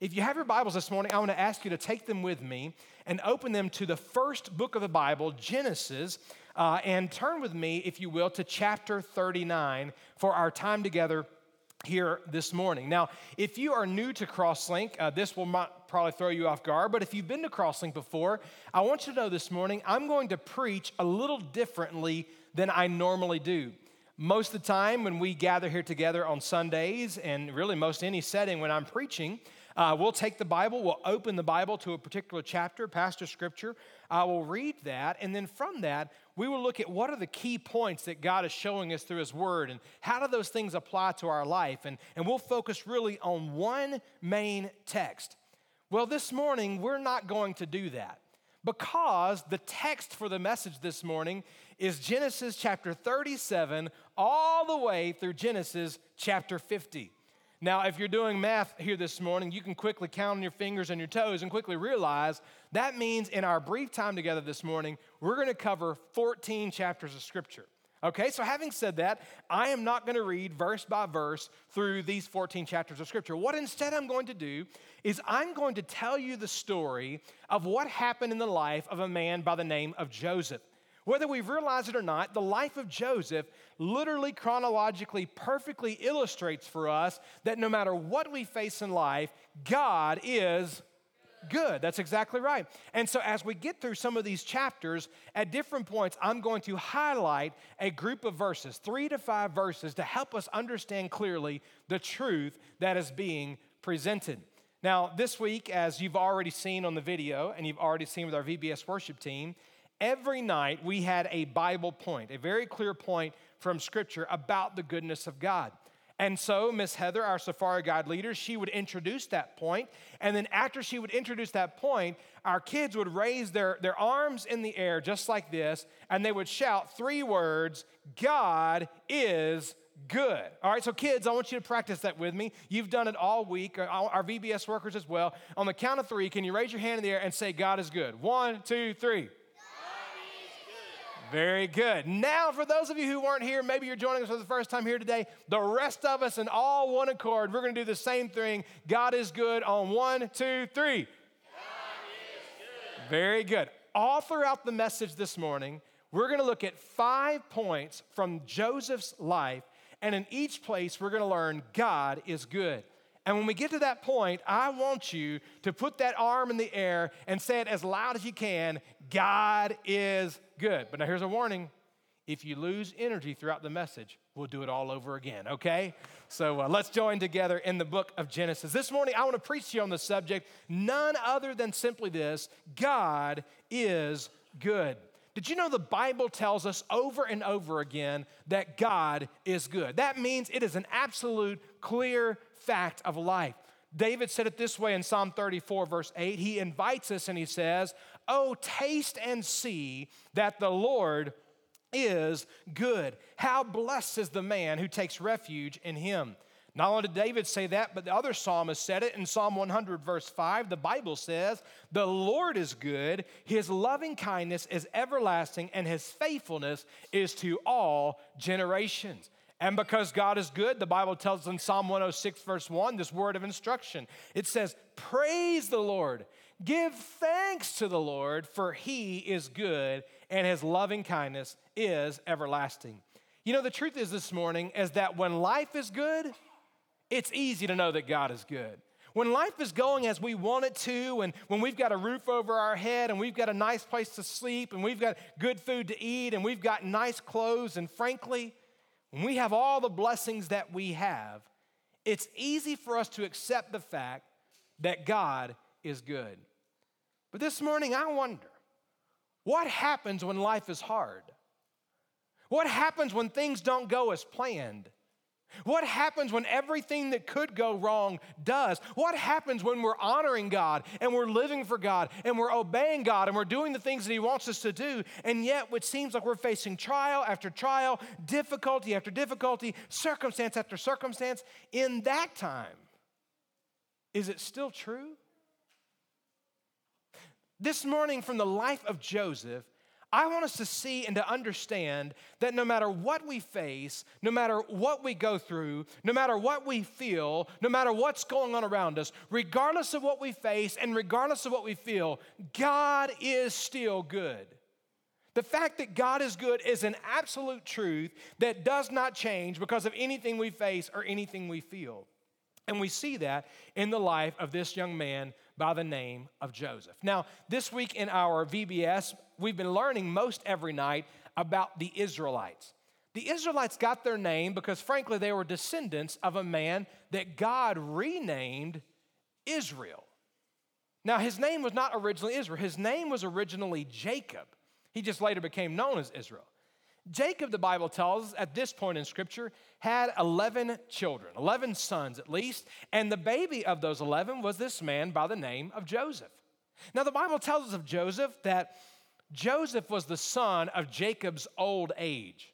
If you have your Bibles this morning, I want to ask you to take them with me and open them to the first book of the Bible, Genesis, uh, and turn with me, if you will, to chapter 39 for our time together here this morning. Now, if you are new to Crosslink, uh, this will probably throw you off guard, but if you've been to Crosslink before, I want you to know this morning I'm going to preach a little differently than I normally do. Most of the time, when we gather here together on Sundays, and really most any setting when I'm preaching, uh, we'll take the Bible, we'll open the Bible to a particular chapter, pastor scripture. I will read that, and then from that, we will look at what are the key points that God is showing us through His Word and how do those things apply to our life. And, and we'll focus really on one main text. Well, this morning, we're not going to do that because the text for the message this morning is Genesis chapter 37 all the way through Genesis chapter 50. Now, if you're doing math here this morning, you can quickly count on your fingers and your toes and quickly realize that means in our brief time together this morning, we're going to cover 14 chapters of Scripture. Okay, so having said that, I am not going to read verse by verse through these 14 chapters of Scripture. What instead I'm going to do is I'm going to tell you the story of what happened in the life of a man by the name of Joseph. Whether we realize it or not, the life of Joseph literally, chronologically, perfectly illustrates for us that no matter what we face in life, God is good. That's exactly right. And so, as we get through some of these chapters, at different points, I'm going to highlight a group of verses, three to five verses, to help us understand clearly the truth that is being presented. Now, this week, as you've already seen on the video and you've already seen with our VBS worship team, every night we had a Bible point, a very clear point from Scripture about the goodness of God. And so, Miss Heather, our Safari Guide leader, she would introduce that point. And then, after she would introduce that point, our kids would raise their, their arms in the air just like this, and they would shout three words God is good. All right, so kids, I want you to practice that with me. You've done it all week, uh, our VBS workers as well. On the count of three, can you raise your hand in the air and say, God is good? One, two, three. Very good. Now, for those of you who weren't here, maybe you're joining us for the first time here today, the rest of us in all one accord, we're going to do the same thing. God is good on one, two, three. Good. Very good. All throughout the message this morning, we're going to look at five points from Joseph's life, and in each place, we're going to learn God is good. And when we get to that point, I want you to put that arm in the air and say it as loud as you can God is good. But now here's a warning if you lose energy throughout the message, we'll do it all over again, okay? So uh, let's join together in the book of Genesis. This morning, I want to preach to you on the subject none other than simply this God is good. Did you know the Bible tells us over and over again that God is good? That means it is an absolute, clear fact of life. David said it this way in Psalm 34, verse 8. He invites us and he says, Oh, taste and see that the Lord is good. How blessed is the man who takes refuge in him. Not only did David say that, but the other psalmist said it in Psalm 100, verse 5. The Bible says, The Lord is good, his loving kindness is everlasting, and his faithfulness is to all generations. And because God is good, the Bible tells us in Psalm 106, verse 1, this word of instruction. It says, Praise the Lord, give thanks to the Lord, for he is good, and his loving kindness is everlasting. You know, the truth is this morning is that when life is good, it's easy to know that God is good. When life is going as we want it to, and when we've got a roof over our head, and we've got a nice place to sleep, and we've got good food to eat, and we've got nice clothes, and frankly, when we have all the blessings that we have, it's easy for us to accept the fact that God is good. But this morning, I wonder what happens when life is hard? What happens when things don't go as planned? What happens when everything that could go wrong does? What happens when we're honoring God and we're living for God and we're obeying God and we're doing the things that He wants us to do, and yet it seems like we're facing trial after trial, difficulty after difficulty, circumstance after circumstance? In that time, is it still true? This morning, from the life of Joseph, I want us to see and to understand that no matter what we face, no matter what we go through, no matter what we feel, no matter what's going on around us, regardless of what we face and regardless of what we feel, God is still good. The fact that God is good is an absolute truth that does not change because of anything we face or anything we feel. And we see that in the life of this young man by the name of Joseph. Now, this week in our VBS, we've been learning most every night about the Israelites. The Israelites got their name because, frankly, they were descendants of a man that God renamed Israel. Now, his name was not originally Israel, his name was originally Jacob. He just later became known as Israel. Jacob, the Bible tells us, at this point in Scripture, had 11 children, 11 sons at least, and the baby of those 11 was this man by the name of Joseph. Now, the Bible tells us of Joseph that Joseph was the son of Jacob's old age.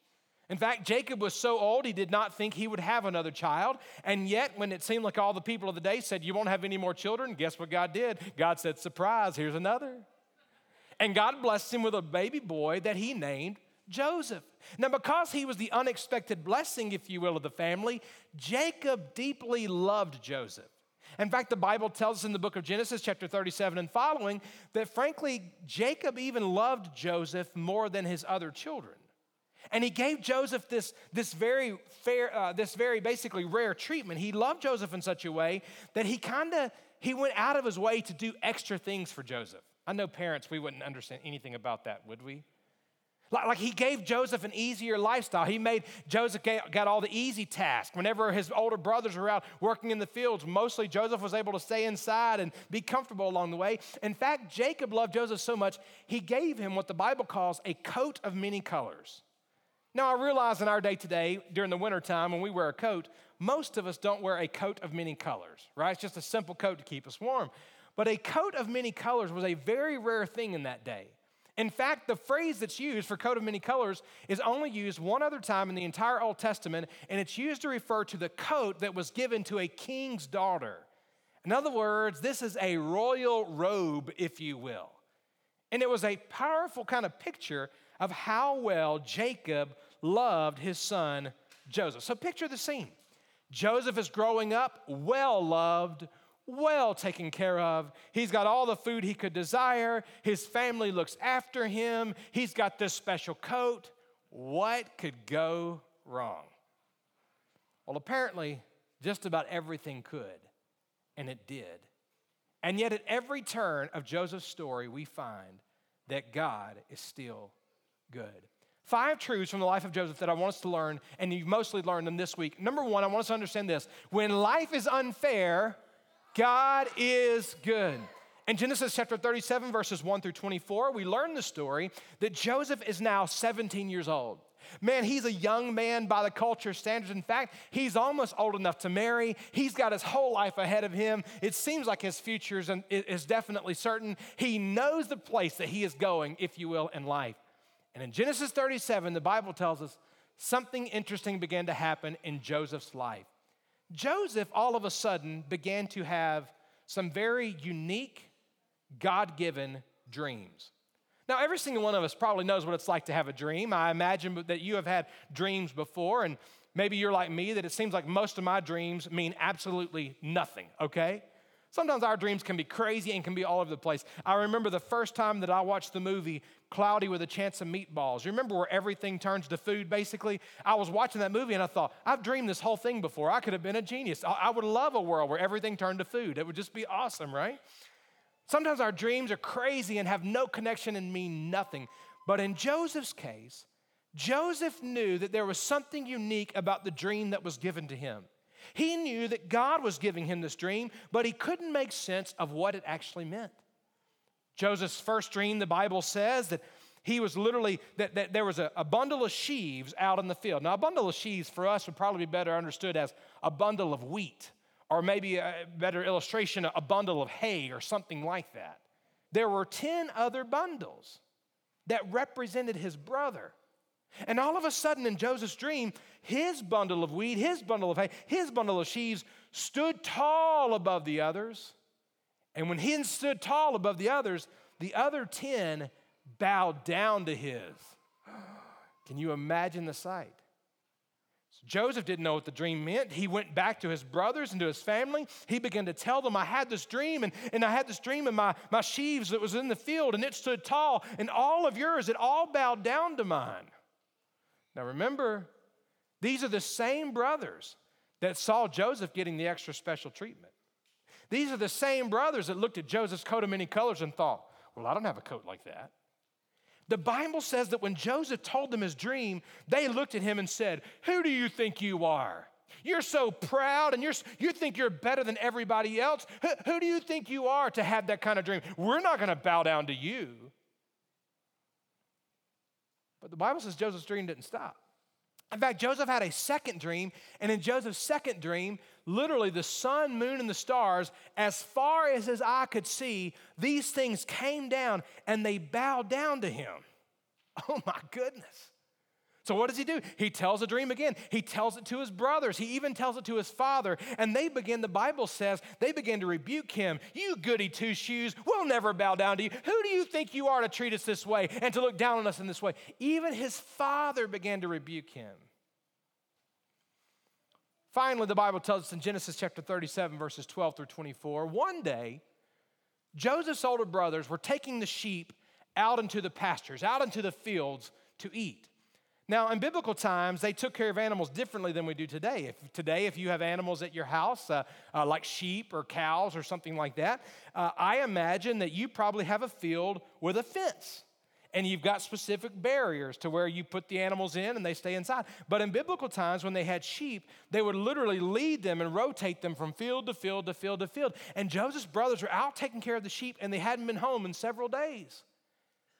In fact, Jacob was so old he did not think he would have another child. And yet, when it seemed like all the people of the day said, You won't have any more children, guess what God did? God said, Surprise, here's another. And God blessed him with a baby boy that he named Joseph. Now, because he was the unexpected blessing, if you will, of the family, Jacob deeply loved Joseph. In fact, the Bible tells us in the book of Genesis, chapter 37 and following, that frankly, Jacob even loved Joseph more than his other children. And he gave Joseph this, this very fair, uh, this very basically rare treatment. He loved Joseph in such a way that he kind of he went out of his way to do extra things for Joseph. I know parents, we wouldn't understand anything about that, would we? Like, he gave Joseph an easier lifestyle. He made Joseph got all the easy tasks. Whenever his older brothers were out working in the fields, mostly Joseph was able to stay inside and be comfortable along the way. In fact, Jacob loved Joseph so much, he gave him what the Bible calls a coat of many colors. Now, I realize in our day today, during the wintertime, when we wear a coat, most of us don't wear a coat of many colors, right? It's just a simple coat to keep us warm. But a coat of many colors was a very rare thing in that day. In fact, the phrase that's used for coat of many colors is only used one other time in the entire Old Testament, and it's used to refer to the coat that was given to a king's daughter. In other words, this is a royal robe, if you will. And it was a powerful kind of picture of how well Jacob loved his son Joseph. So picture the scene Joseph is growing up, well loved, well taken care of. He's got all the food he could desire. His family looks after him. He's got this special coat. What could go wrong? Well, apparently, just about everything could, and it did. And yet, at every turn of Joseph's story, we find that God is still good. Five truths from the life of Joseph that I want us to learn, and you've mostly learned them this week. Number one, I want us to understand this when life is unfair, God is good. In Genesis chapter 37, verses 1 through 24, we learn the story that Joseph is now 17 years old. Man, he's a young man by the culture standards. In fact, he's almost old enough to marry. He's got his whole life ahead of him. It seems like his future is definitely certain. He knows the place that he is going, if you will, in life. And in Genesis 37, the Bible tells us something interesting began to happen in Joseph's life. Joseph all of a sudden began to have some very unique, God given dreams. Now, every single one of us probably knows what it's like to have a dream. I imagine that you have had dreams before, and maybe you're like me, that it seems like most of my dreams mean absolutely nothing, okay? Sometimes our dreams can be crazy and can be all over the place. I remember the first time that I watched the movie Cloudy with a Chance of Meatballs. You remember where everything turns to food, basically? I was watching that movie and I thought, I've dreamed this whole thing before. I could have been a genius. I would love a world where everything turned to food. It would just be awesome, right? Sometimes our dreams are crazy and have no connection and mean nothing. But in Joseph's case, Joseph knew that there was something unique about the dream that was given to him. He knew that God was giving him this dream, but he couldn't make sense of what it actually meant. Joseph's first dream, the Bible says that he was literally, that, that there was a, a bundle of sheaves out in the field. Now, a bundle of sheaves for us would probably be better understood as a bundle of wheat, or maybe a better illustration, a bundle of hay or something like that. There were 10 other bundles that represented his brother. And all of a sudden, in Joseph's dream, his bundle of wheat, his bundle of hay, his bundle of sheaves stood tall above the others. And when he stood tall above the others, the other 10 bowed down to his. Can you imagine the sight? So Joseph didn't know what the dream meant. He went back to his brothers and to his family. He began to tell them, I had this dream, and, and I had this dream in my, my sheaves that was in the field, and it stood tall, and all of yours, it all bowed down to mine. Now remember, these are the same brothers that saw Joseph getting the extra special treatment. These are the same brothers that looked at Joseph's coat of many colors and thought, well, I don't have a coat like that. The Bible says that when Joseph told them his dream, they looked at him and said, Who do you think you are? You're so proud and you're, you think you're better than everybody else. Who, who do you think you are to have that kind of dream? We're not going to bow down to you. But the Bible says Joseph's dream didn't stop. In fact, Joseph had a second dream, and in Joseph's second dream, literally the sun, moon, and the stars, as far as his eye could see, these things came down and they bowed down to him. Oh my goodness. So, what does he do? He tells a dream again. He tells it to his brothers. He even tells it to his father. And they begin, the Bible says, they begin to rebuke him. You goody two shoes, we'll never bow down to you. Who do you think you are to treat us this way and to look down on us in this way? Even his father began to rebuke him. Finally, the Bible tells us in Genesis chapter 37, verses 12 through 24, one day, Joseph's older brothers were taking the sheep out into the pastures, out into the fields to eat. Now, in biblical times, they took care of animals differently than we do today. If, today, if you have animals at your house, uh, uh, like sheep or cows or something like that, uh, I imagine that you probably have a field with a fence and you've got specific barriers to where you put the animals in and they stay inside. But in biblical times, when they had sheep, they would literally lead them and rotate them from field to field to field to field. And Joseph's brothers were out taking care of the sheep and they hadn't been home in several days.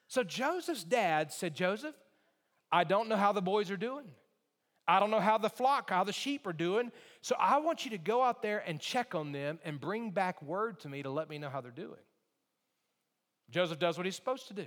So Joseph's dad said, Joseph, I don't know how the boys are doing. I don't know how the flock, how the sheep are doing. So I want you to go out there and check on them and bring back word to me to let me know how they're doing. Joseph does what he's supposed to do.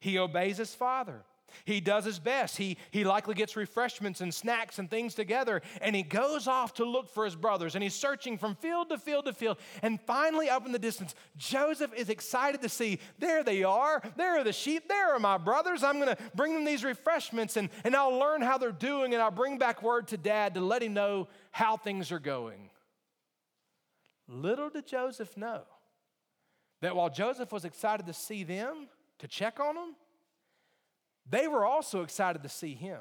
He obeys his father. He does his best. He, he likely gets refreshments and snacks and things together, and he goes off to look for his brothers. And he's searching from field to field to field. And finally, up in the distance, Joseph is excited to see there they are. There are the sheep. There are my brothers. I'm going to bring them these refreshments, and, and I'll learn how they're doing, and I'll bring back word to dad to let him know how things are going. Little did Joseph know that while Joseph was excited to see them, to check on them, they were also excited to see him.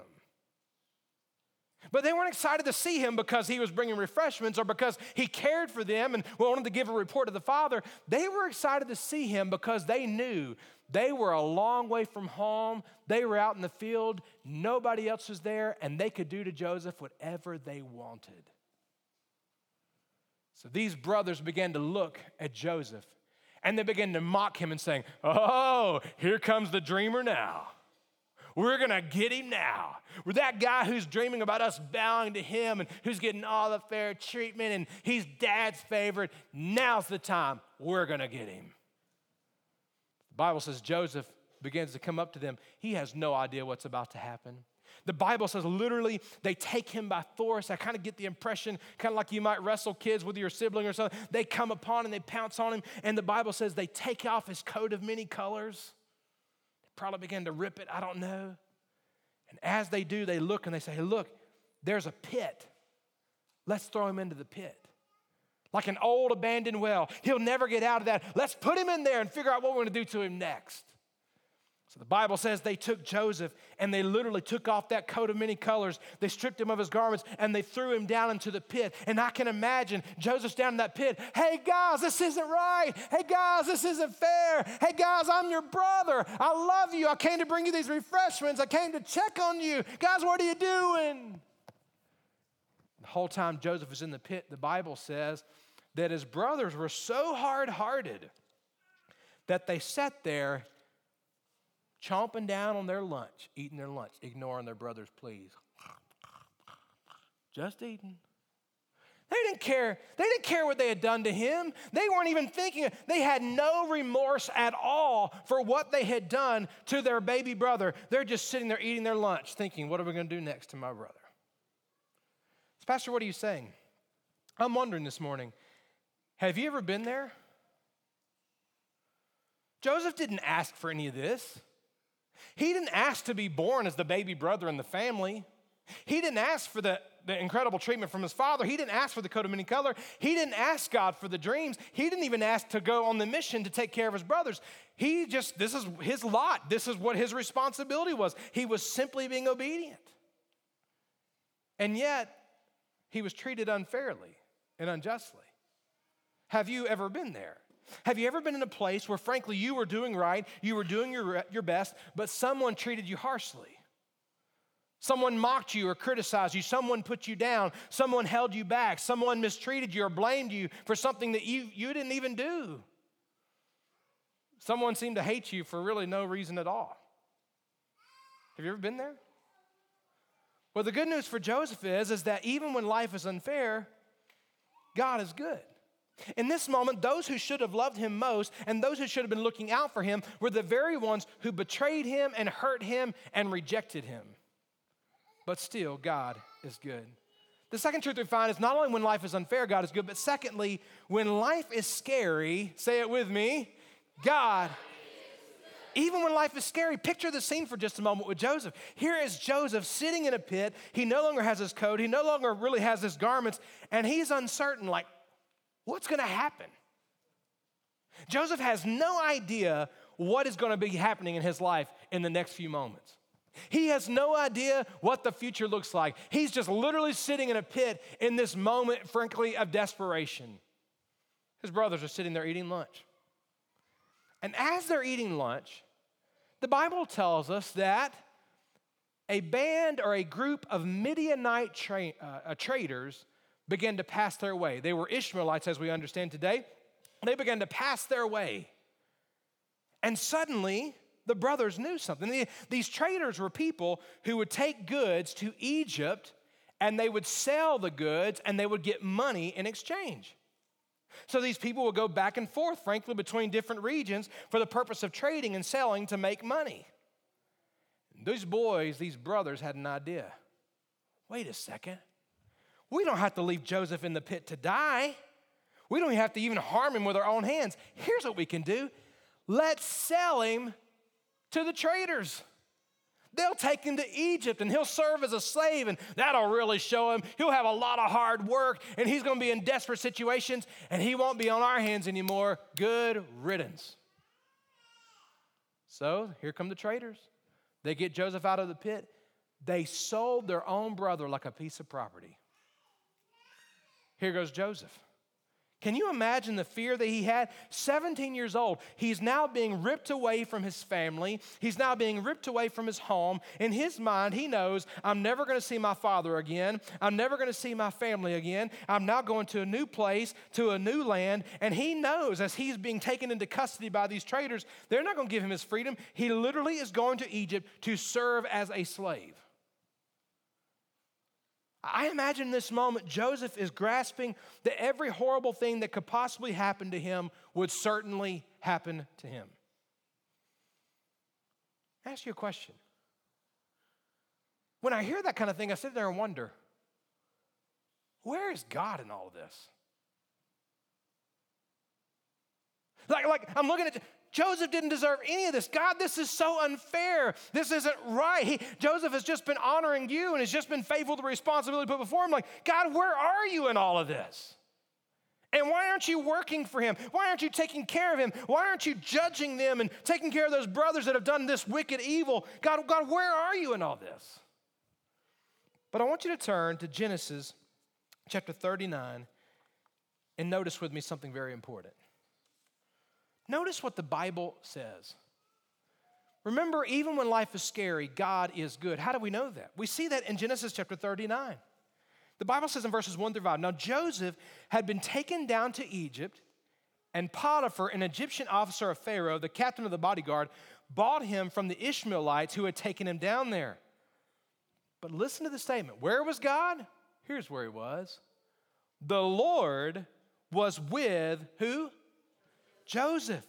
But they weren't excited to see him because he was bringing refreshments or because he cared for them and wanted to give a report to the Father. They were excited to see him because they knew they were a long way from home. They were out in the field. Nobody else was there, and they could do to Joseph whatever they wanted. So these brothers began to look at Joseph and they began to mock him and saying, Oh, here comes the dreamer now. We're gonna get him now. We're that guy who's dreaming about us bowing to him and who's getting all the fair treatment and he's dad's favorite. Now's the time. We're gonna get him. The Bible says Joseph begins to come up to them. He has no idea what's about to happen. The Bible says literally they take him by force. I kind of get the impression, kind of like you might wrestle kids with your sibling or something. They come upon and they pounce on him, and the Bible says they take off his coat of many colors. Probably begin to rip it, I don't know. And as they do, they look and they say, hey, Look, there's a pit. Let's throw him into the pit. Like an old abandoned well. He'll never get out of that. Let's put him in there and figure out what we're going to do to him next. So the Bible says they took Joseph and they literally took off that coat of many colors. They stripped him of his garments and they threw him down into the pit. And I can imagine Joseph's down in that pit. Hey guys, this isn't right. Hey guys, this isn't fair. Hey guys, I'm your brother. I love you. I came to bring you these refreshments. I came to check on you. Guys, what are you doing? The whole time Joseph was in the pit, the Bible says that his brothers were so hard hearted that they sat there chomping down on their lunch, eating their lunch, ignoring their brother's pleas. Just eating. They didn't care. They didn't care what they had done to him. They weren't even thinking. They had no remorse at all for what they had done to their baby brother. They're just sitting there eating their lunch, thinking, what are we going to do next to my brother? Pastor, what are you saying? I'm wondering this morning, have you ever been there? Joseph didn't ask for any of this. He didn't ask to be born as the baby brother in the family. He didn't ask for the, the incredible treatment from his father. He didn't ask for the coat of many color. He didn't ask God for the dreams. He didn't even ask to go on the mission to take care of his brothers. He just, this is his lot. This is what his responsibility was. He was simply being obedient. And yet, he was treated unfairly and unjustly. Have you ever been there? Have you ever been in a place where, frankly, you were doing right, you were doing your, your best, but someone treated you harshly? Someone mocked you or criticized you. Someone put you down. Someone held you back. Someone mistreated you or blamed you for something that you, you didn't even do. Someone seemed to hate you for really no reason at all. Have you ever been there? Well, the good news for Joseph is, is that even when life is unfair, God is good. In this moment, those who should have loved him most and those who should have been looking out for him were the very ones who betrayed him and hurt him and rejected him but still, God is good. The second truth we find is not only when life is unfair, God is good, but secondly, when life is scary, say it with me, God. Even when life is scary, picture the scene for just a moment with Joseph. Here is Joseph sitting in a pit. He no longer has his coat, he no longer really has his garments, and he's uncertain like, what's gonna happen? Joseph has no idea what is gonna be happening in his life in the next few moments. He has no idea what the future looks like. He's just literally sitting in a pit in this moment, frankly, of desperation. His brothers are sitting there eating lunch. And as they're eating lunch, the Bible tells us that a band or a group of Midianite tra- uh, traders began to pass their way. They were Ishmaelites, as we understand today. They began to pass their way. And suddenly, the brothers knew something. These traders were people who would take goods to Egypt and they would sell the goods and they would get money in exchange. So these people would go back and forth, frankly, between different regions for the purpose of trading and selling to make money. These boys, these brothers, had an idea. Wait a second. We don't have to leave Joseph in the pit to die. We don't have to even harm him with our own hands. Here's what we can do let's sell him to the traders. They'll take him to Egypt and he'll serve as a slave, and that'll really show him. He'll have a lot of hard work and he's gonna be in desperate situations and he won't be on our hands anymore. Good riddance. So here come the traders. They get Joseph out of the pit. They sold their own brother like a piece of property. Here goes Joseph. Can you imagine the fear that he had? 17 years old. He's now being ripped away from his family. He's now being ripped away from his home. In his mind, he knows, I'm never going to see my father again. I'm never going to see my family again. I'm now going to a new place, to a new land. And he knows as he's being taken into custody by these traders, they're not going to give him his freedom. He literally is going to Egypt to serve as a slave. I imagine this moment, Joseph is grasping that every horrible thing that could possibly happen to him would certainly happen to him. I ask you a question. When I hear that kind of thing, I sit there and wonder where is God in all of this? Like, like I'm looking at Joseph didn't deserve any of this. God, this is so unfair. This isn't right. He, Joseph has just been honoring you and has just been faithful to the responsibility put before him. Like, God, where are you in all of this? And why aren't you working for him? Why aren't you taking care of him? Why aren't you judging them and taking care of those brothers that have done this wicked evil? God, God, where are you in all this? But I want you to turn to Genesis chapter 39 and notice with me something very important. Notice what the Bible says. Remember, even when life is scary, God is good. How do we know that? We see that in Genesis chapter 39. The Bible says in verses 1 through 5 Now Joseph had been taken down to Egypt, And Potiphar, an Egyptian officer of Pharaoh, the captain of the bodyguard, bought him from the Ishmaelites who had taken him down there. But listen to the statement where was God? Here's where he was. The Lord was with who? Joseph.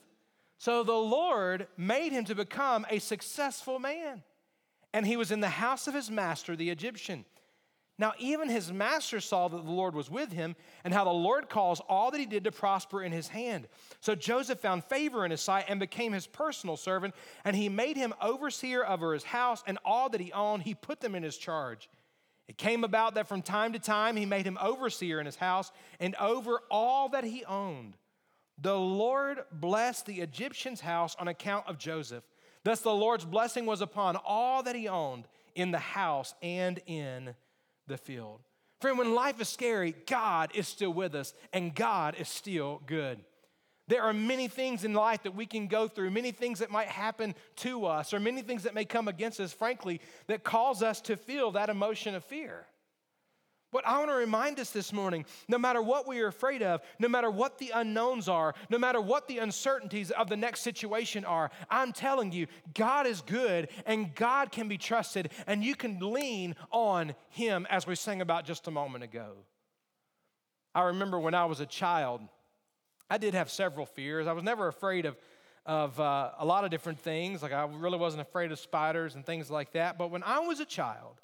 So the Lord made him to become a successful man. And he was in the house of his master, the Egyptian. Now, even his master saw that the Lord was with him, and how the Lord caused all that he did to prosper in his hand. So Joseph found favor in his sight and became his personal servant, and he made him overseer over his house, and all that he owned, he put them in his charge. It came about that from time to time he made him overseer in his house and over all that he owned. The Lord blessed the Egyptian's house on account of Joseph. Thus the Lord's blessing was upon all that he owned in the house and in the field. Friend, when life is scary, God is still with us and God is still good. There are many things in life that we can go through, many things that might happen to us, or many things that may come against us, frankly, that cause us to feel that emotion of fear. But I want to remind us this morning no matter what we are afraid of, no matter what the unknowns are, no matter what the uncertainties of the next situation are, I'm telling you, God is good and God can be trusted, and you can lean on Him as we sang about just a moment ago. I remember when I was a child, I did have several fears. I was never afraid of, of uh, a lot of different things, like I really wasn't afraid of spiders and things like that. But when I was a child,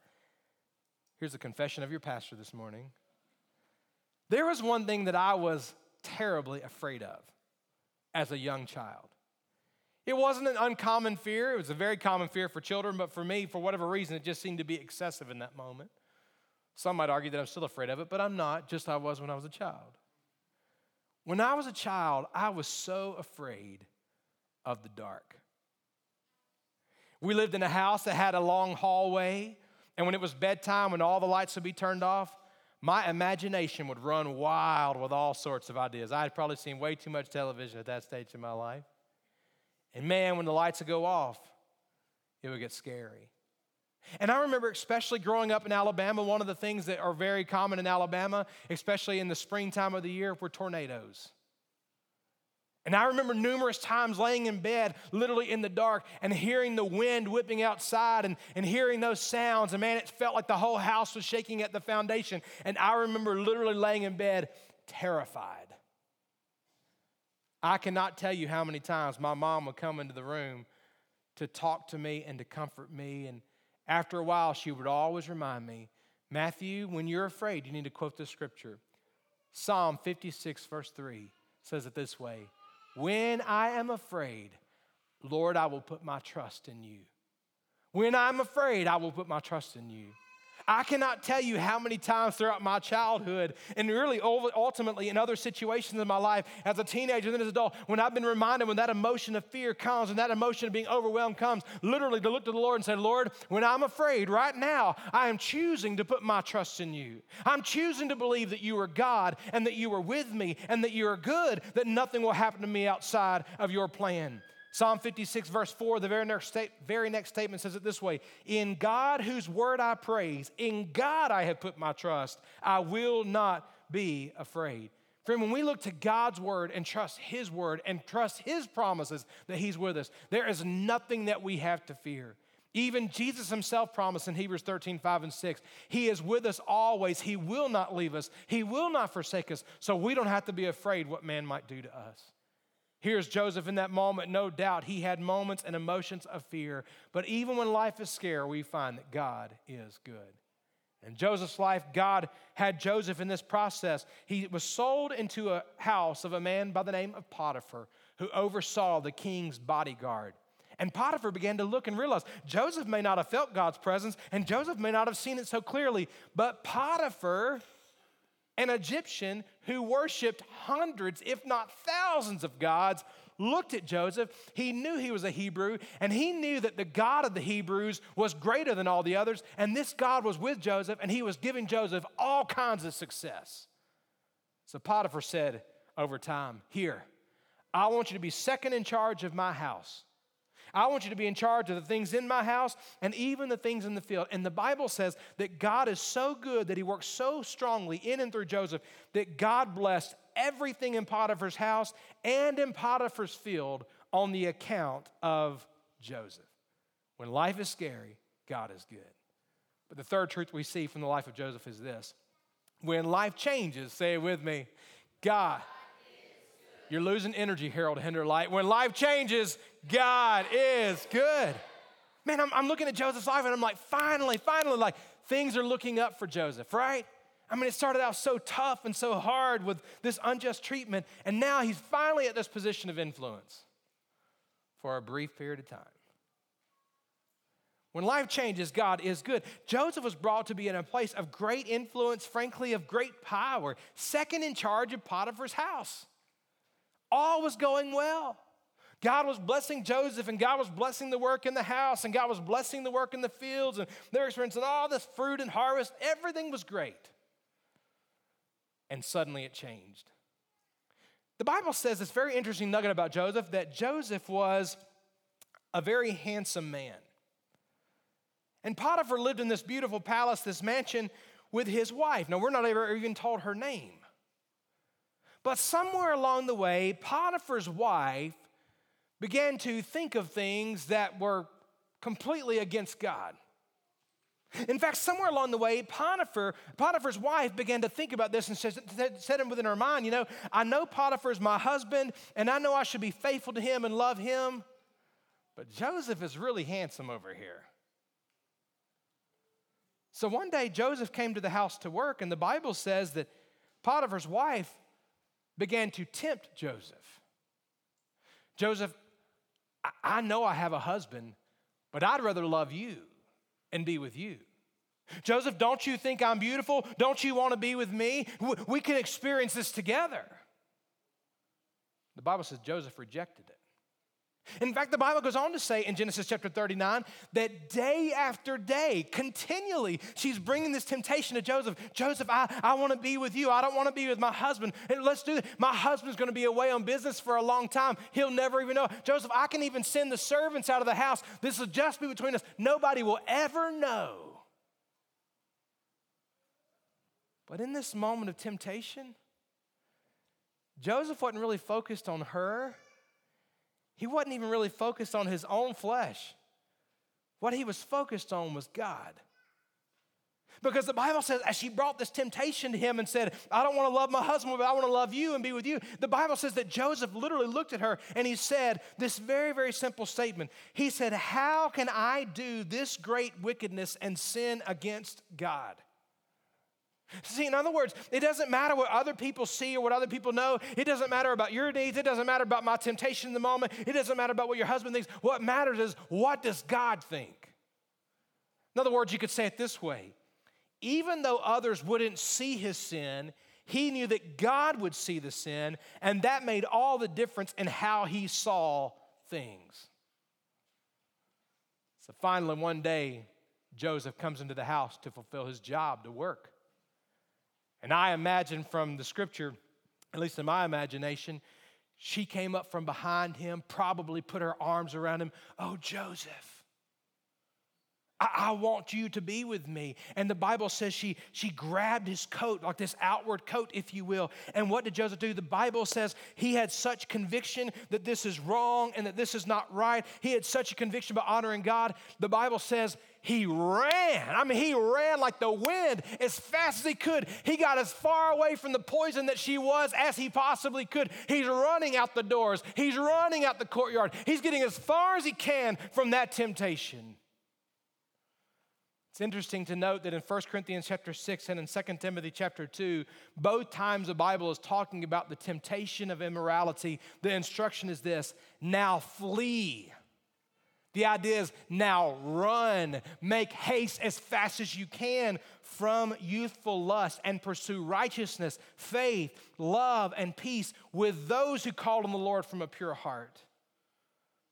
Here's a confession of your pastor this morning. There was one thing that I was terribly afraid of as a young child. It wasn't an uncommon fear, it was a very common fear for children, but for me, for whatever reason, it just seemed to be excessive in that moment. Some might argue that I'm still afraid of it, but I'm not, just I was when I was a child. When I was a child, I was so afraid of the dark. We lived in a house that had a long hallway and when it was bedtime, when all the lights would be turned off, my imagination would run wild with all sorts of ideas. I had probably seen way too much television at that stage in my life. And man, when the lights would go off, it would get scary. And I remember, especially growing up in Alabama, one of the things that are very common in Alabama, especially in the springtime of the year, were tornadoes. And I remember numerous times laying in bed, literally in the dark, and hearing the wind whipping outside and, and hearing those sounds. And man, it felt like the whole house was shaking at the foundation. And I remember literally laying in bed, terrified. I cannot tell you how many times my mom would come into the room to talk to me and to comfort me. And after a while, she would always remind me Matthew, when you're afraid, you need to quote the scripture. Psalm 56, verse 3 says it this way when I am afraid, Lord, I will put my trust in you. When I'm afraid, I will put my trust in you. I cannot tell you how many times throughout my childhood and really ultimately in other situations in my life as a teenager and then as an adult, when I've been reminded when that emotion of fear comes and that emotion of being overwhelmed comes, literally to look to the Lord and say, Lord, when I'm afraid right now, I am choosing to put my trust in you. I'm choosing to believe that you are God and that you are with me and that you are good, that nothing will happen to me outside of your plan. Psalm 56, verse 4, the very next, sta- very next statement says it this way In God, whose word I praise, in God I have put my trust, I will not be afraid. Friend, when we look to God's word and trust His word and trust His promises that He's with us, there is nothing that we have to fear. Even Jesus himself promised in Hebrews 13, 5 and 6, He is with us always. He will not leave us, He will not forsake us, so we don't have to be afraid what man might do to us. Here's Joseph in that moment. No doubt he had moments and emotions of fear. But even when life is scary, we find that God is good. In Joseph's life, God had Joseph in this process. He was sold into a house of a man by the name of Potiphar, who oversaw the king's bodyguard. And Potiphar began to look and realize Joseph may not have felt God's presence, and Joseph may not have seen it so clearly, but Potiphar an Egyptian who worshiped hundreds, if not thousands, of gods, looked at Joseph. He knew he was a Hebrew, and he knew that the God of the Hebrews was greater than all the others, and this God was with Joseph, and he was giving Joseph all kinds of success. So Potiphar said over time, Here, I want you to be second in charge of my house. I want you to be in charge of the things in my house and even the things in the field. And the Bible says that God is so good that he works so strongly in and through Joseph that God blessed everything in Potiphar's house and in Potiphar's field on the account of Joseph. When life is scary, God is good. But the third truth we see from the life of Joseph is this when life changes, say it with me, God. You're losing energy, Harold Hinderlight. When life changes, God is good. Man, I'm, I'm looking at Joseph's life and I'm like, finally, finally, like things are looking up for Joseph, right? I mean, it started out so tough and so hard with this unjust treatment, and now he's finally at this position of influence for a brief period of time. When life changes, God is good. Joseph was brought to be in a place of great influence, frankly, of great power, second in charge of Potiphar's house. All was going well. God was blessing Joseph, and God was blessing the work in the house, and God was blessing the work in the fields, and they're experiencing all this fruit and harvest. Everything was great. And suddenly it changed. The Bible says this very interesting nugget about Joseph that Joseph was a very handsome man. And Potiphar lived in this beautiful palace, this mansion, with his wife. Now, we're not ever even told her name. But somewhere along the way, Potiphar's wife began to think of things that were completely against God. In fact, somewhere along the way, Potiphar, Potiphar's wife began to think about this and said, said within her mind, you know, I know Potiphar's my husband, and I know I should be faithful to him and love him, but Joseph is really handsome over here. So one day Joseph came to the house to work, and the Bible says that Potiphar's wife began to tempt Joseph. Joseph, I know I have a husband, but I'd rather love you and be with you. Joseph, don't you think I'm beautiful? Don't you want to be with me? We can experience this together. The Bible says Joseph rejected it. In fact, the Bible goes on to say in Genesis chapter 39 that day after day, continually, she's bringing this temptation to Joseph. Joseph, I, I want to be with you. I don't want to be with my husband. And let's do it. My husband's going to be away on business for a long time. He'll never even know. Joseph, I can even send the servants out of the house. This will just be between us. Nobody will ever know. But in this moment of temptation, Joseph wasn't really focused on her he wasn't even really focused on his own flesh. What he was focused on was God. Because the Bible says, as she brought this temptation to him and said, I don't want to love my husband, but I want to love you and be with you. The Bible says that Joseph literally looked at her and he said this very, very simple statement. He said, How can I do this great wickedness and sin against God? See, in other words, it doesn't matter what other people see or what other people know. It doesn't matter about your needs. It doesn't matter about my temptation in the moment. It doesn't matter about what your husband thinks. What matters is what does God think? In other words, you could say it this way even though others wouldn't see his sin, he knew that God would see the sin, and that made all the difference in how he saw things. So finally, one day, Joseph comes into the house to fulfill his job to work. And I imagine from the scripture, at least in my imagination, she came up from behind him, probably put her arms around him. Oh, Joseph. I, I, want you to be with me. And the Bible says she, she grabbed his coat, like this outward coat, if you will. And what did Joseph do? The Bible says he had such conviction that this is wrong and that this is not right. He had such a conviction about honoring God. The Bible says he ran. I mean, he ran like the wind as fast as he could. He got as far away from the poison that she was as he possibly could. He's running out the doors, he's running out the courtyard. He's getting as far as he can from that temptation. It's interesting to note that in 1 Corinthians chapter 6 and in 2 Timothy chapter 2, both times the Bible is talking about the temptation of immorality. The instruction is this now flee the idea is now run, make haste as fast as you can from youthful lust and pursue righteousness, faith, love, and peace with those who call on the Lord from a pure heart.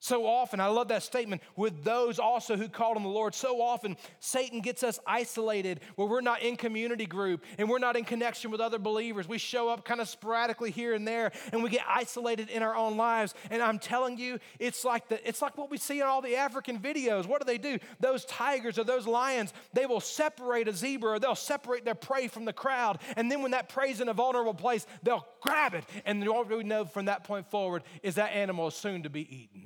So often, I love that statement, with those also who called on the Lord. So often, Satan gets us isolated where we're not in community group and we're not in connection with other believers. We show up kind of sporadically here and there and we get isolated in our own lives. And I'm telling you, it's like, the, it's like what we see in all the African videos. What do they do? Those tigers or those lions, they will separate a zebra or they'll separate their prey from the crowd. And then when that prey's in a vulnerable place, they'll grab it. And all we know from that point forward is that animal is soon to be eaten.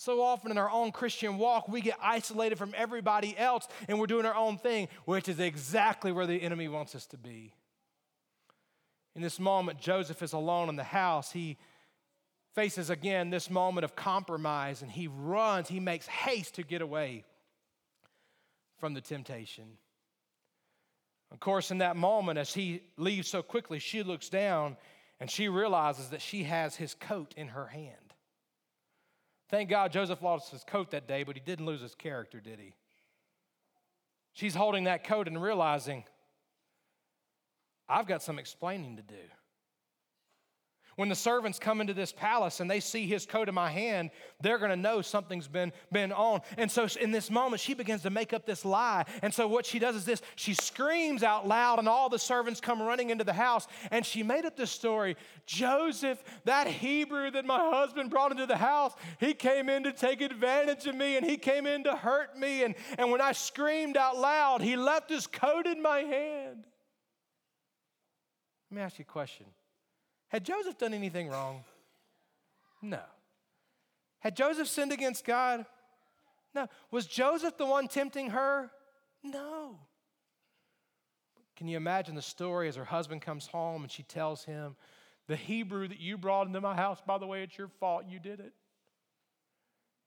So often in our own Christian walk, we get isolated from everybody else and we're doing our own thing, which is exactly where the enemy wants us to be. In this moment, Joseph is alone in the house. He faces again this moment of compromise and he runs, he makes haste to get away from the temptation. Of course, in that moment, as he leaves so quickly, she looks down and she realizes that she has his coat in her hand. Thank God Joseph lost his coat that day, but he didn't lose his character, did he? She's holding that coat and realizing, I've got some explaining to do. When the servants come into this palace and they see his coat in my hand, they're going to know something's been, been on. And so in this moment, she begins to make up this lie. And so what she does is this she screams out loud, and all the servants come running into the house. And she made up this story Joseph, that Hebrew that my husband brought into the house, he came in to take advantage of me and he came in to hurt me. And, and when I screamed out loud, he left his coat in my hand. Let me ask you a question. Had Joseph done anything wrong? No. Had Joseph sinned against God? No. Was Joseph the one tempting her? No. Can you imagine the story as her husband comes home and she tells him, The Hebrew that you brought into my house, by the way, it's your fault you did it.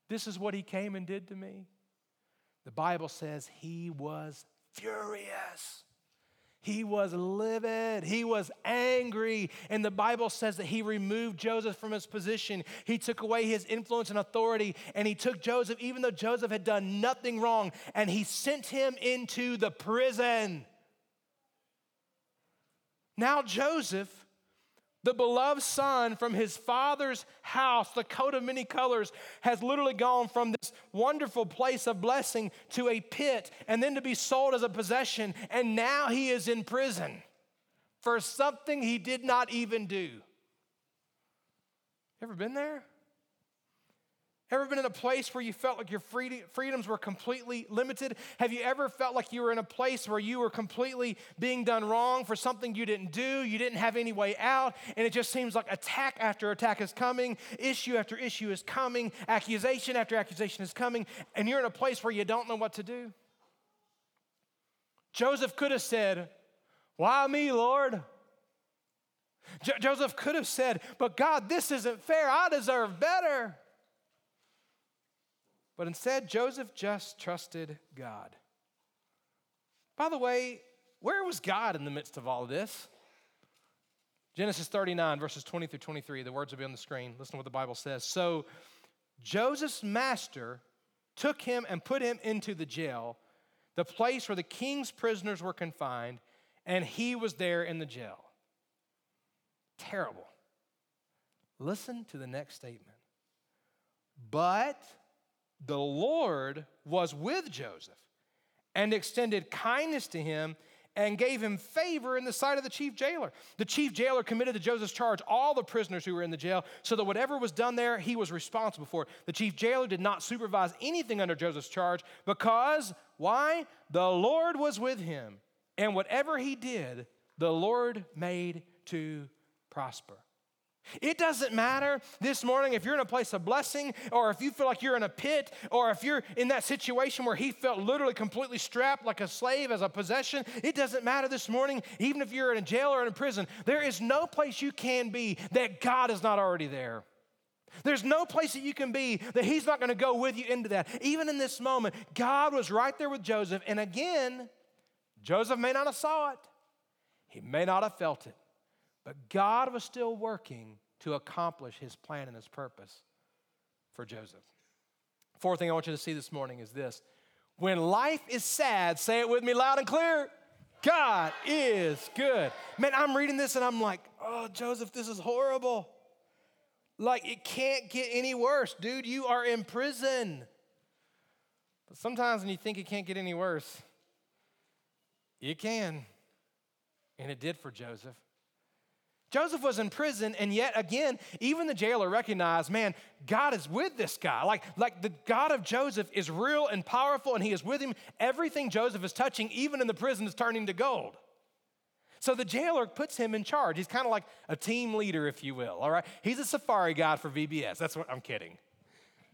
This is what he came and did to me. The Bible says he was furious. He was livid. He was angry. And the Bible says that he removed Joseph from his position. He took away his influence and authority. And he took Joseph, even though Joseph had done nothing wrong, and he sent him into the prison. Now, Joseph the beloved son from his father's house, the coat of many colors, has literally gone from this wonderful place of blessing to a pit and then to be sold as a possession. And now he is in prison for something he did not even do. Ever been there? Ever been in a place where you felt like your freedoms were completely limited? Have you ever felt like you were in a place where you were completely being done wrong for something you didn't do? You didn't have any way out, and it just seems like attack after attack is coming, issue after issue is coming, accusation after accusation is coming, and you're in a place where you don't know what to do? Joseph could have said, Why me, Lord? Jo- Joseph could have said, But God, this isn't fair. I deserve better. But instead, Joseph just trusted God. By the way, where was God in the midst of all of this? Genesis 39, verses 20 through 23. The words will be on the screen. Listen to what the Bible says. So Joseph's master took him and put him into the jail, the place where the king's prisoners were confined, and he was there in the jail. Terrible. Listen to the next statement. But the Lord was with Joseph and extended kindness to him and gave him favor in the sight of the chief jailer. The chief jailer committed to Joseph's charge all the prisoners who were in the jail, so that whatever was done there, he was responsible for. The chief jailer did not supervise anything under Joseph's charge because, why? The Lord was with him, and whatever he did, the Lord made to prosper. It doesn't matter this morning if you're in a place of blessing or if you feel like you're in a pit or if you're in that situation where he felt literally completely strapped like a slave as a possession. It doesn't matter this morning, even if you're in a jail or in a prison. There is no place you can be that God is not already there. There's no place that you can be that he's not going to go with you into that. Even in this moment, God was right there with Joseph. And again, Joseph may not have saw it. He may not have felt it. But God was still working to accomplish his plan and his purpose for Joseph. Fourth thing I want you to see this morning is this when life is sad, say it with me loud and clear. God is good. Man, I'm reading this and I'm like, oh, Joseph, this is horrible. Like, it can't get any worse. Dude, you are in prison. But sometimes when you think it can't get any worse, it can. And it did for Joseph. Joseph was in prison, and yet again, even the jailer recognized, man, God is with this guy. Like, like the God of Joseph is real and powerful, and he is with him. Everything Joseph is touching, even in the prison, is turning to gold. So the jailer puts him in charge. He's kind of like a team leader, if you will, all right? He's a safari guide for VBS. That's what I'm kidding.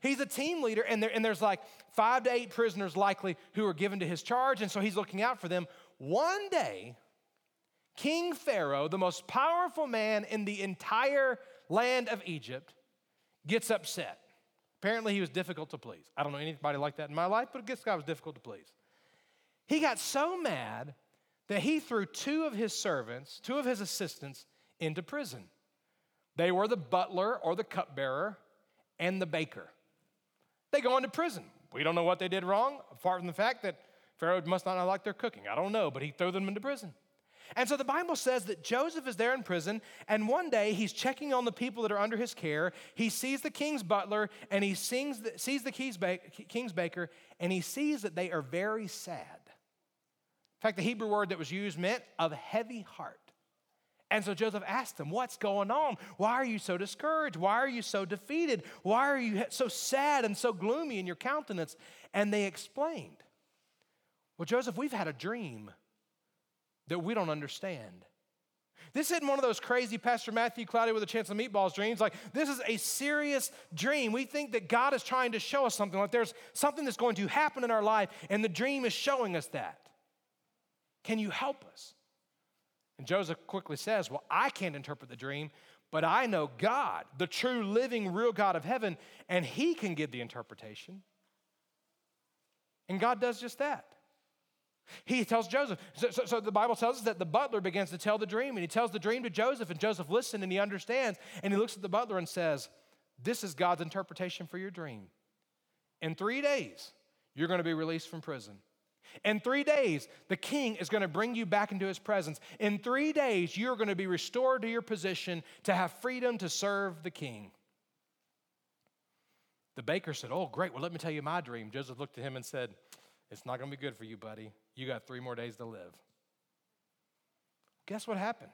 He's a team leader, and, there, and there's like five to eight prisoners likely who are given to his charge, and so he's looking out for them. One day, King Pharaoh, the most powerful man in the entire land of Egypt, gets upset. Apparently, he was difficult to please. I don't know anybody like that in my life, but this guy was difficult to please. He got so mad that he threw two of his servants, two of his assistants, into prison. They were the butler or the cupbearer and the baker. They go into prison. We don't know what they did wrong, apart from the fact that Pharaoh must not have liked their cooking. I don't know, but he threw them into prison. And so the Bible says that Joseph is there in prison, and one day he's checking on the people that are under his care. He sees the king's butler, and he sees the, sees the king's baker, and he sees that they are very sad. In fact, the Hebrew word that was used meant of heavy heart. And so Joseph asked them, What's going on? Why are you so discouraged? Why are you so defeated? Why are you so sad and so gloomy in your countenance? And they explained, Well, Joseph, we've had a dream that we don't understand. This isn't one of those crazy Pastor Matthew Cloudy with a chance of meatballs dreams. Like, this is a serious dream. We think that God is trying to show us something, like there's something that's going to happen in our life, and the dream is showing us that. Can you help us? And Joseph quickly says, Well, I can't interpret the dream, but I know God, the true, living, real God of heaven, and He can give the interpretation. And God does just that. He tells Joseph. So, so, so, the Bible tells us that the butler begins to tell the dream, and he tells the dream to Joseph, and Joseph listens and he understands, and he looks at the butler and says, This is God's interpretation for your dream. In three days, you're going to be released from prison. In three days, the king is going to bring you back into his presence. In three days, you're going to be restored to your position to have freedom to serve the king. The baker said, Oh, great. Well, let me tell you my dream. Joseph looked at him and said, It's not going to be good for you, buddy. You got three more days to live. Guess what happened?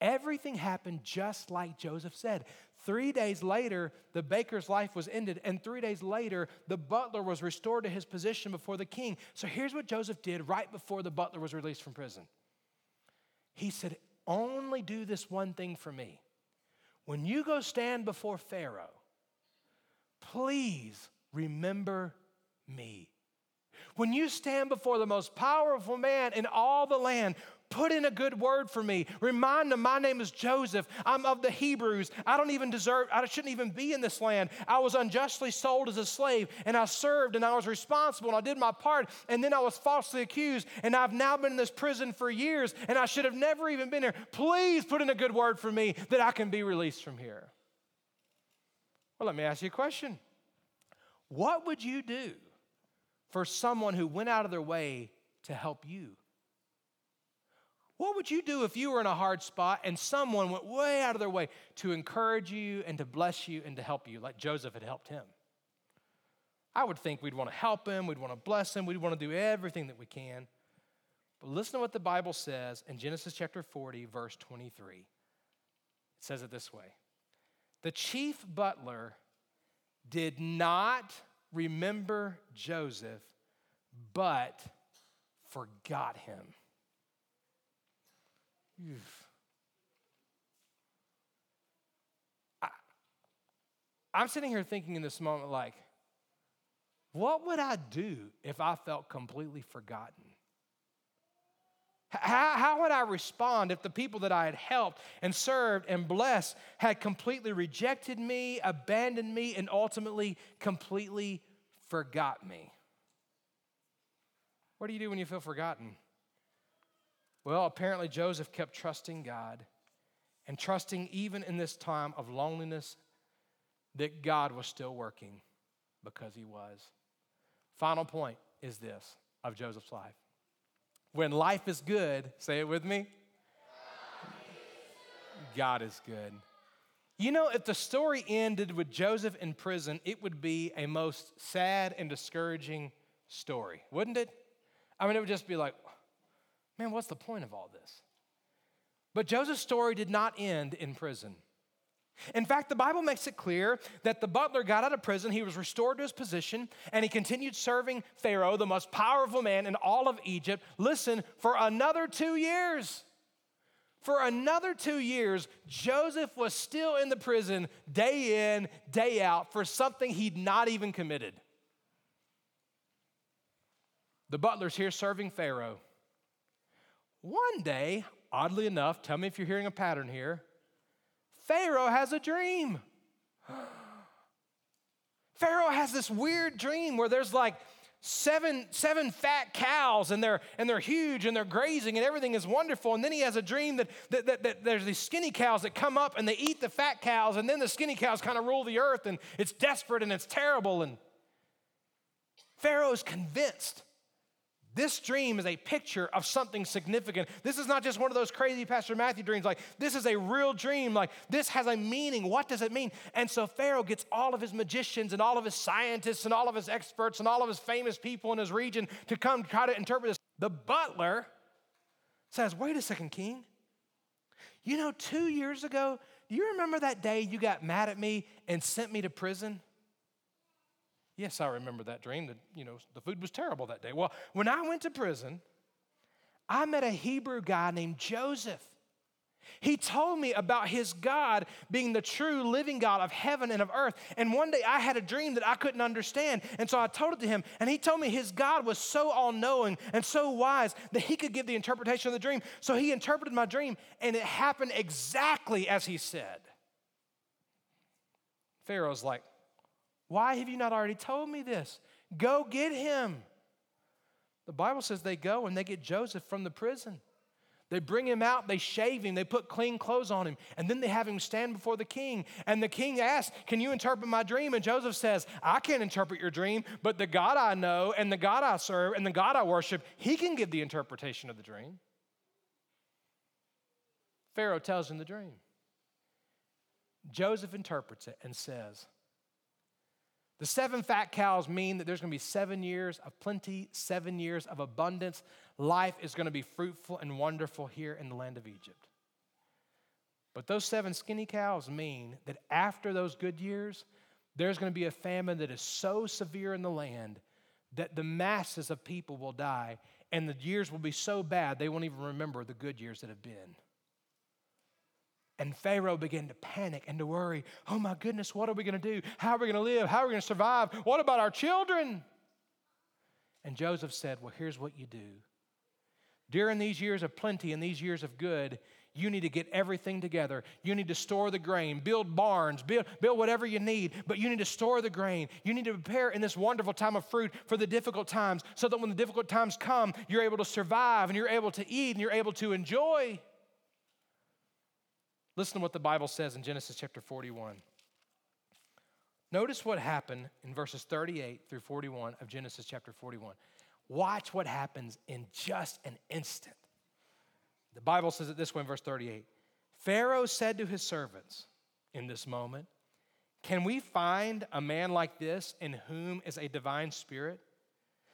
Everything happened just like Joseph said. Three days later, the baker's life was ended, and three days later, the butler was restored to his position before the king. So here's what Joseph did right before the butler was released from prison. He said, Only do this one thing for me. When you go stand before Pharaoh, please remember me. When you stand before the most powerful man in all the land, put in a good word for me. Remind them my name is Joseph. I'm of the Hebrews. I don't even deserve, I shouldn't even be in this land. I was unjustly sold as a slave, and I served and I was responsible and I did my part, and then I was falsely accused, and I've now been in this prison for years, and I should have never even been here. Please put in a good word for me that I can be released from here. Well, let me ask you a question. What would you do for someone who went out of their way to help you? What would you do if you were in a hard spot and someone went way out of their way to encourage you and to bless you and to help you, like Joseph had helped him? I would think we'd want to help him, we'd want to bless him, we'd want to do everything that we can. But listen to what the Bible says in Genesis chapter 40, verse 23. It says it this way The chief butler did not remember Joseph, but forgot him. I, I'm sitting here thinking in this moment, like, what would I do if I felt completely forgotten? How, how would I respond if the people that I had helped and served and blessed had completely rejected me, abandoned me, and ultimately completely forgot me? What do you do when you feel forgotten? Well, apparently Joseph kept trusting God and trusting even in this time of loneliness that God was still working because he was. Final point is this of Joseph's life. When life is good, say it with me God is good. You know, if the story ended with Joseph in prison, it would be a most sad and discouraging story, wouldn't it? I mean, it would just be like, man, what's the point of all this? But Joseph's story did not end in prison. In fact, the Bible makes it clear that the butler got out of prison, he was restored to his position, and he continued serving Pharaoh, the most powerful man in all of Egypt, listen, for another two years. For another two years, Joseph was still in the prison day in, day out for something he'd not even committed. The butler's here serving Pharaoh. One day, oddly enough, tell me if you're hearing a pattern here, Pharaoh has a dream. Pharaoh has this weird dream where there's like seven, seven fat cows and they're, and they're huge and they're grazing and everything is wonderful. And then he has a dream that, that, that, that there's these skinny cows that come up and they eat the fat cows and then the skinny cows kind of rule the earth and it's desperate and it's terrible. And Pharaoh is convinced this dream is a picture of something significant. This is not just one of those crazy Pastor Matthew dreams. Like, this is a real dream. Like, this has a meaning. What does it mean? And so Pharaoh gets all of his magicians and all of his scientists and all of his experts and all of his famous people in his region to come try to interpret this. The butler says, Wait a second, king. You know, two years ago, do you remember that day you got mad at me and sent me to prison? Yes, I remember that dream. You know, the food was terrible that day. Well, when I went to prison, I met a Hebrew guy named Joseph. He told me about his God being the true living God of heaven and of earth. And one day I had a dream that I couldn't understand. And so I told it to him. And he told me his God was so all knowing and so wise that he could give the interpretation of the dream. So he interpreted my dream, and it happened exactly as he said. Pharaoh's like, why have you not already told me this? Go get him. The Bible says they go and they get Joseph from the prison. They bring him out, they shave him, they put clean clothes on him, and then they have him stand before the king. And the king asks, Can you interpret my dream? And Joseph says, I can't interpret your dream, but the God I know, and the God I serve, and the God I worship, he can give the interpretation of the dream. Pharaoh tells him the dream. Joseph interprets it and says, the seven fat cows mean that there's going to be seven years of plenty, seven years of abundance. Life is going to be fruitful and wonderful here in the land of Egypt. But those seven skinny cows mean that after those good years, there's going to be a famine that is so severe in the land that the masses of people will die, and the years will be so bad they won't even remember the good years that have been. And Pharaoh began to panic and to worry. Oh my goodness, what are we going to do? How are we going to live? How are we going to survive? What about our children? And Joseph said, Well, here's what you do. During these years of plenty and these years of good, you need to get everything together. You need to store the grain, build barns, build, build whatever you need, but you need to store the grain. You need to prepare in this wonderful time of fruit for the difficult times so that when the difficult times come, you're able to survive and you're able to eat and you're able to enjoy. Listen to what the Bible says in Genesis chapter 41. Notice what happened in verses 38 through 41 of Genesis chapter 41. Watch what happens in just an instant. The Bible says it this way in verse 38 Pharaoh said to his servants in this moment, Can we find a man like this in whom is a divine spirit?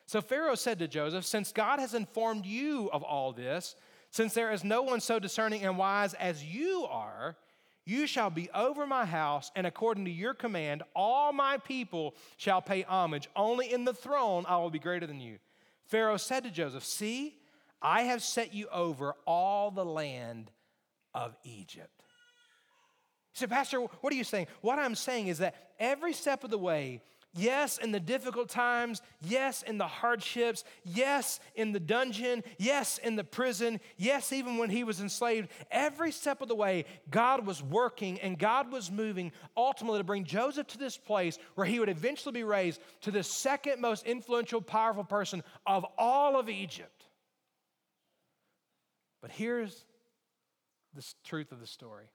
So Pharaoh said to Joseph, Since God has informed you of all this, since there is no one so discerning and wise as you are, you shall be over my house, and according to your command, all my people shall pay homage. Only in the throne I will be greater than you. Pharaoh said to Joseph, See, I have set you over all the land of Egypt. He said, Pastor, what are you saying? What I'm saying is that every step of the way, Yes, in the difficult times. Yes, in the hardships. Yes, in the dungeon. Yes, in the prison. Yes, even when he was enslaved. Every step of the way, God was working and God was moving ultimately to bring Joseph to this place where he would eventually be raised to the second most influential, powerful person of all of Egypt. But here's the truth of the story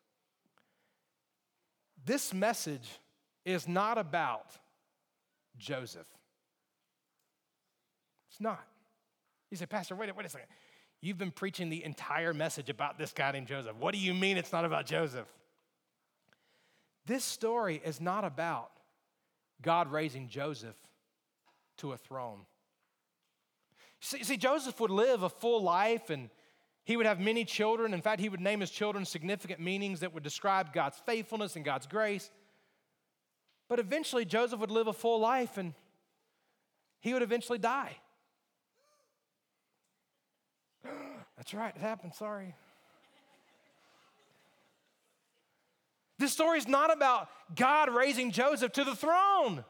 this message is not about Joseph. It's not. You say, Pastor, wait, wait a second. You've been preaching the entire message about this guy named Joseph. What do you mean it's not about Joseph? This story is not about God raising Joseph to a throne. See, see, Joseph would live a full life and he would have many children. In fact, he would name his children significant meanings that would describe God's faithfulness and God's grace. But eventually, Joseph would live a full life and he would eventually die. That's right, it happened, sorry. This story is not about God raising Joseph to the throne.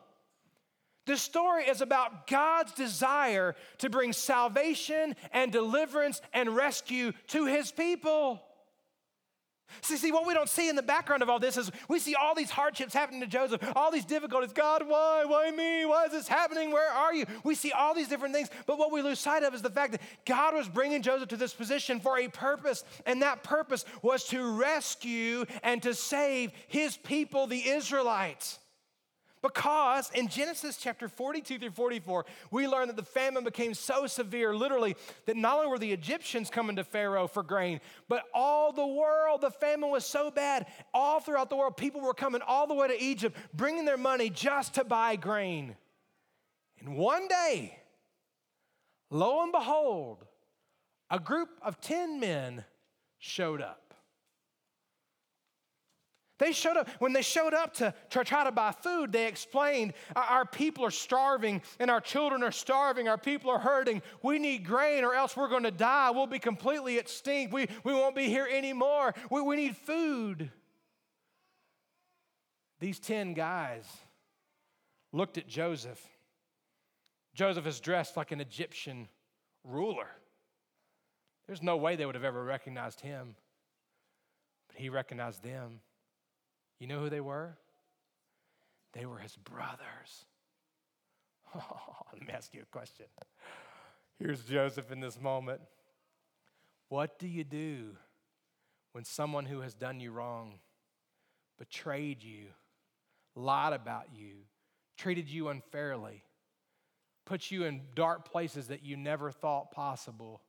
This story is about God's desire to bring salvation and deliverance and rescue to his people. See, see, what we don't see in the background of all this is we see all these hardships happening to Joseph, all these difficulties. God, why? Why me? Why is this happening? Where are you? We see all these different things, but what we lose sight of is the fact that God was bringing Joseph to this position for a purpose, and that purpose was to rescue and to save his people, the Israelites. Because in Genesis chapter 42 through 44, we learn that the famine became so severe, literally, that not only were the Egyptians coming to Pharaoh for grain, but all the world, the famine was so bad. All throughout the world, people were coming all the way to Egypt, bringing their money just to buy grain. And one day, lo and behold, a group of 10 men showed up. They showed up, when they showed up to, to try to buy food, they explained our people are starving and our children are starving, our people are hurting. We need grain or else we're going to die. We'll be completely extinct. We, we won't be here anymore. We, we need food. These 10 guys looked at Joseph. Joseph is dressed like an Egyptian ruler. There's no way they would have ever recognized him, but he recognized them. You know who they were? They were his brothers. Oh, let me ask you a question. Here's Joseph in this moment. What do you do when someone who has done you wrong, betrayed you, lied about you, treated you unfairly, put you in dark places that you never thought possible?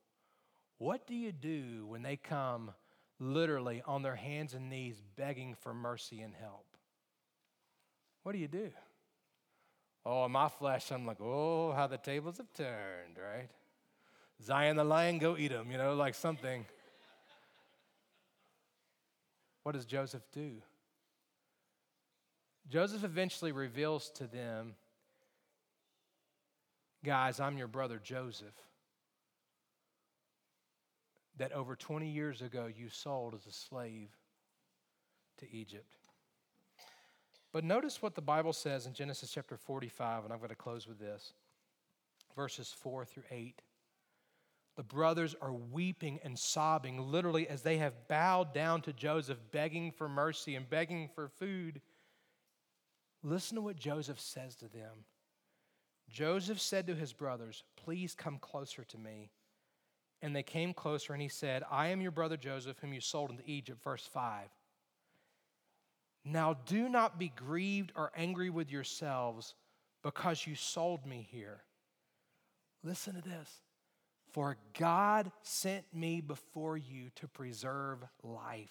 What do you do when they come literally on their hands and knees begging for mercy and help. What do you do? Oh, in my flesh, I'm like, oh, how the tables have turned, right? Zion the lion, go eat him, you know, like something. what does Joseph do? Joseph eventually reveals to them, guys, I'm your brother Joseph that over 20 years ago you sold as a slave to Egypt. But notice what the Bible says in Genesis chapter 45, and I'm going to close with this verses 4 through 8. The brothers are weeping and sobbing, literally, as they have bowed down to Joseph, begging for mercy and begging for food. Listen to what Joseph says to them. Joseph said to his brothers, Please come closer to me. And they came closer, and he said, I am your brother Joseph, whom you sold into Egypt. Verse 5. Now do not be grieved or angry with yourselves because you sold me here. Listen to this. For God sent me before you to preserve life.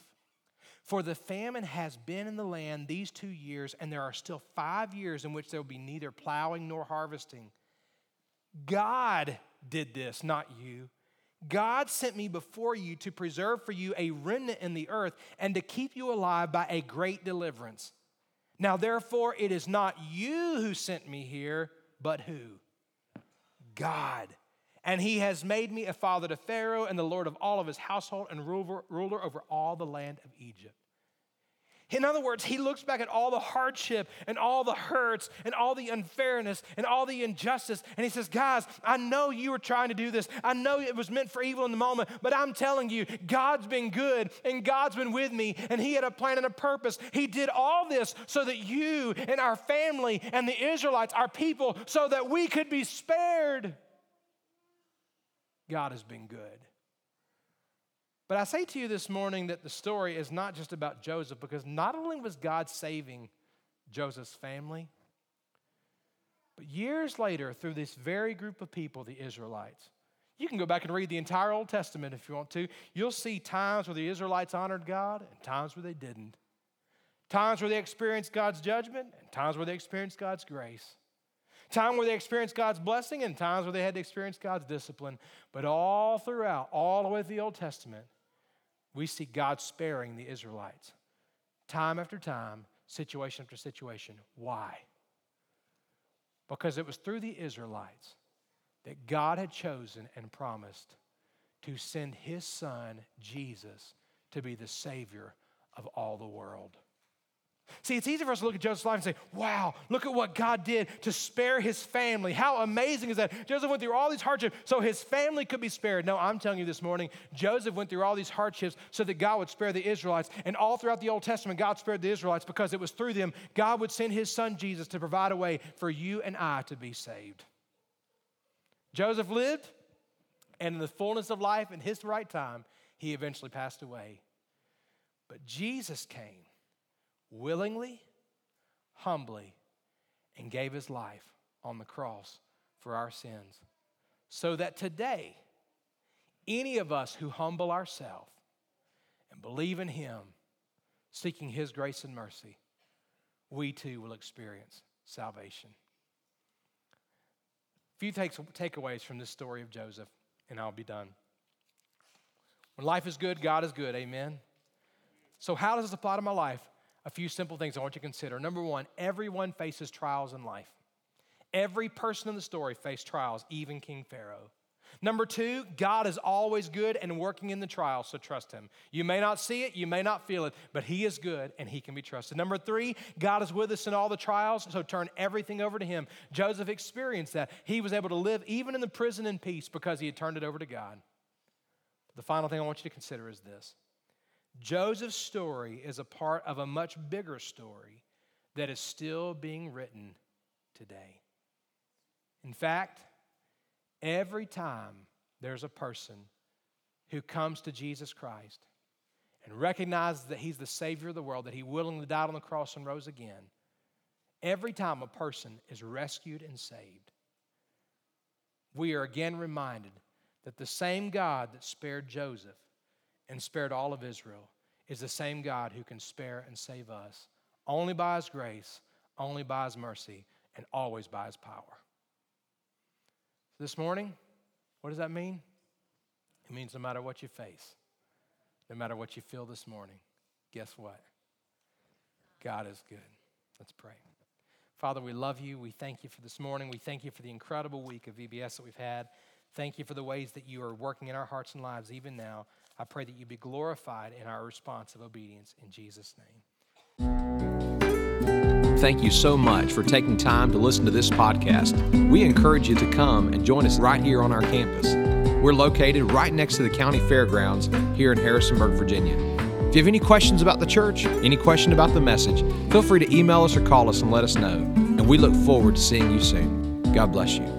For the famine has been in the land these two years, and there are still five years in which there will be neither plowing nor harvesting. God did this, not you. God sent me before you to preserve for you a remnant in the earth and to keep you alive by a great deliverance. Now, therefore, it is not you who sent me here, but who? God. And he has made me a father to Pharaoh and the Lord of all of his household and ruler, ruler over all the land of Egypt. In other words, he looks back at all the hardship and all the hurts and all the unfairness and all the injustice, and he says, Guys, I know you were trying to do this. I know it was meant for evil in the moment, but I'm telling you, God's been good and God's been with me, and he had a plan and a purpose. He did all this so that you and our family and the Israelites, our people, so that we could be spared. God has been good. But I say to you this morning that the story is not just about Joseph, because not only was God saving Joseph's family, but years later, through this very group of people, the Israelites, you can go back and read the entire Old Testament if you want to. You'll see times where the Israelites honored God and times where they didn't. Times where they experienced God's judgment, and times where they experienced God's grace. Time where they experienced God's blessing, and times where they had to experience God's discipline. But all throughout, all the way through the Old Testament, we see God sparing the Israelites. Time after time, situation after situation. Why? Because it was through the Israelites that God had chosen and promised to send his son, Jesus, to be the Savior of all the world. See, it's easy for us to look at Joseph's life and say, wow, look at what God did to spare his family. How amazing is that? Joseph went through all these hardships so his family could be spared. No, I'm telling you this morning, Joseph went through all these hardships so that God would spare the Israelites. And all throughout the Old Testament, God spared the Israelites because it was through them God would send his son Jesus to provide a way for you and I to be saved. Joseph lived, and in the fullness of life, in his right time, he eventually passed away. But Jesus came willingly, humbly, and gave his life on the cross for our sins. So that today, any of us who humble ourselves and believe in him, seeking his grace and mercy, we too will experience salvation. A few takeaways from this story of Joseph, and I'll be done. When life is good, God is good. Amen. So, how does this apply to my life? A few simple things I want you to consider. Number one, everyone faces trials in life. Every person in the story faced trials, even King Pharaoh. Number two, God is always good and working in the trial, so trust Him. You may not see it, you may not feel it, but He is good and He can be trusted. Number three, God is with us in all the trials, so turn everything over to Him. Joseph experienced that. He was able to live even in the prison in peace because he had turned it over to God. The final thing I want you to consider is this Joseph's story is a part of a much bigger story that is still being written today. In fact, every time there's a person who comes to Jesus Christ and recognizes that he's the Savior of the world, that he willingly died on the cross and rose again, every time a person is rescued and saved, we are again reminded that the same God that spared Joseph and spared all of Israel is the same God who can spare and save us only by his grace, only by his mercy, and always by his power. This morning, what does that mean? It means no matter what you face, no matter what you feel this morning, guess what? God is good. Let's pray. Father, we love you. We thank you for this morning. We thank you for the incredible week of VBS that we've had. Thank you for the ways that you are working in our hearts and lives even now. I pray that you be glorified in our response of obedience in Jesus' name. Thank you so much for taking time to listen to this podcast. We encourage you to come and join us right here on our campus. We're located right next to the county fairgrounds here in Harrisonburg, Virginia. If you have any questions about the church, any question about the message, feel free to email us or call us and let us know. And we look forward to seeing you soon. God bless you.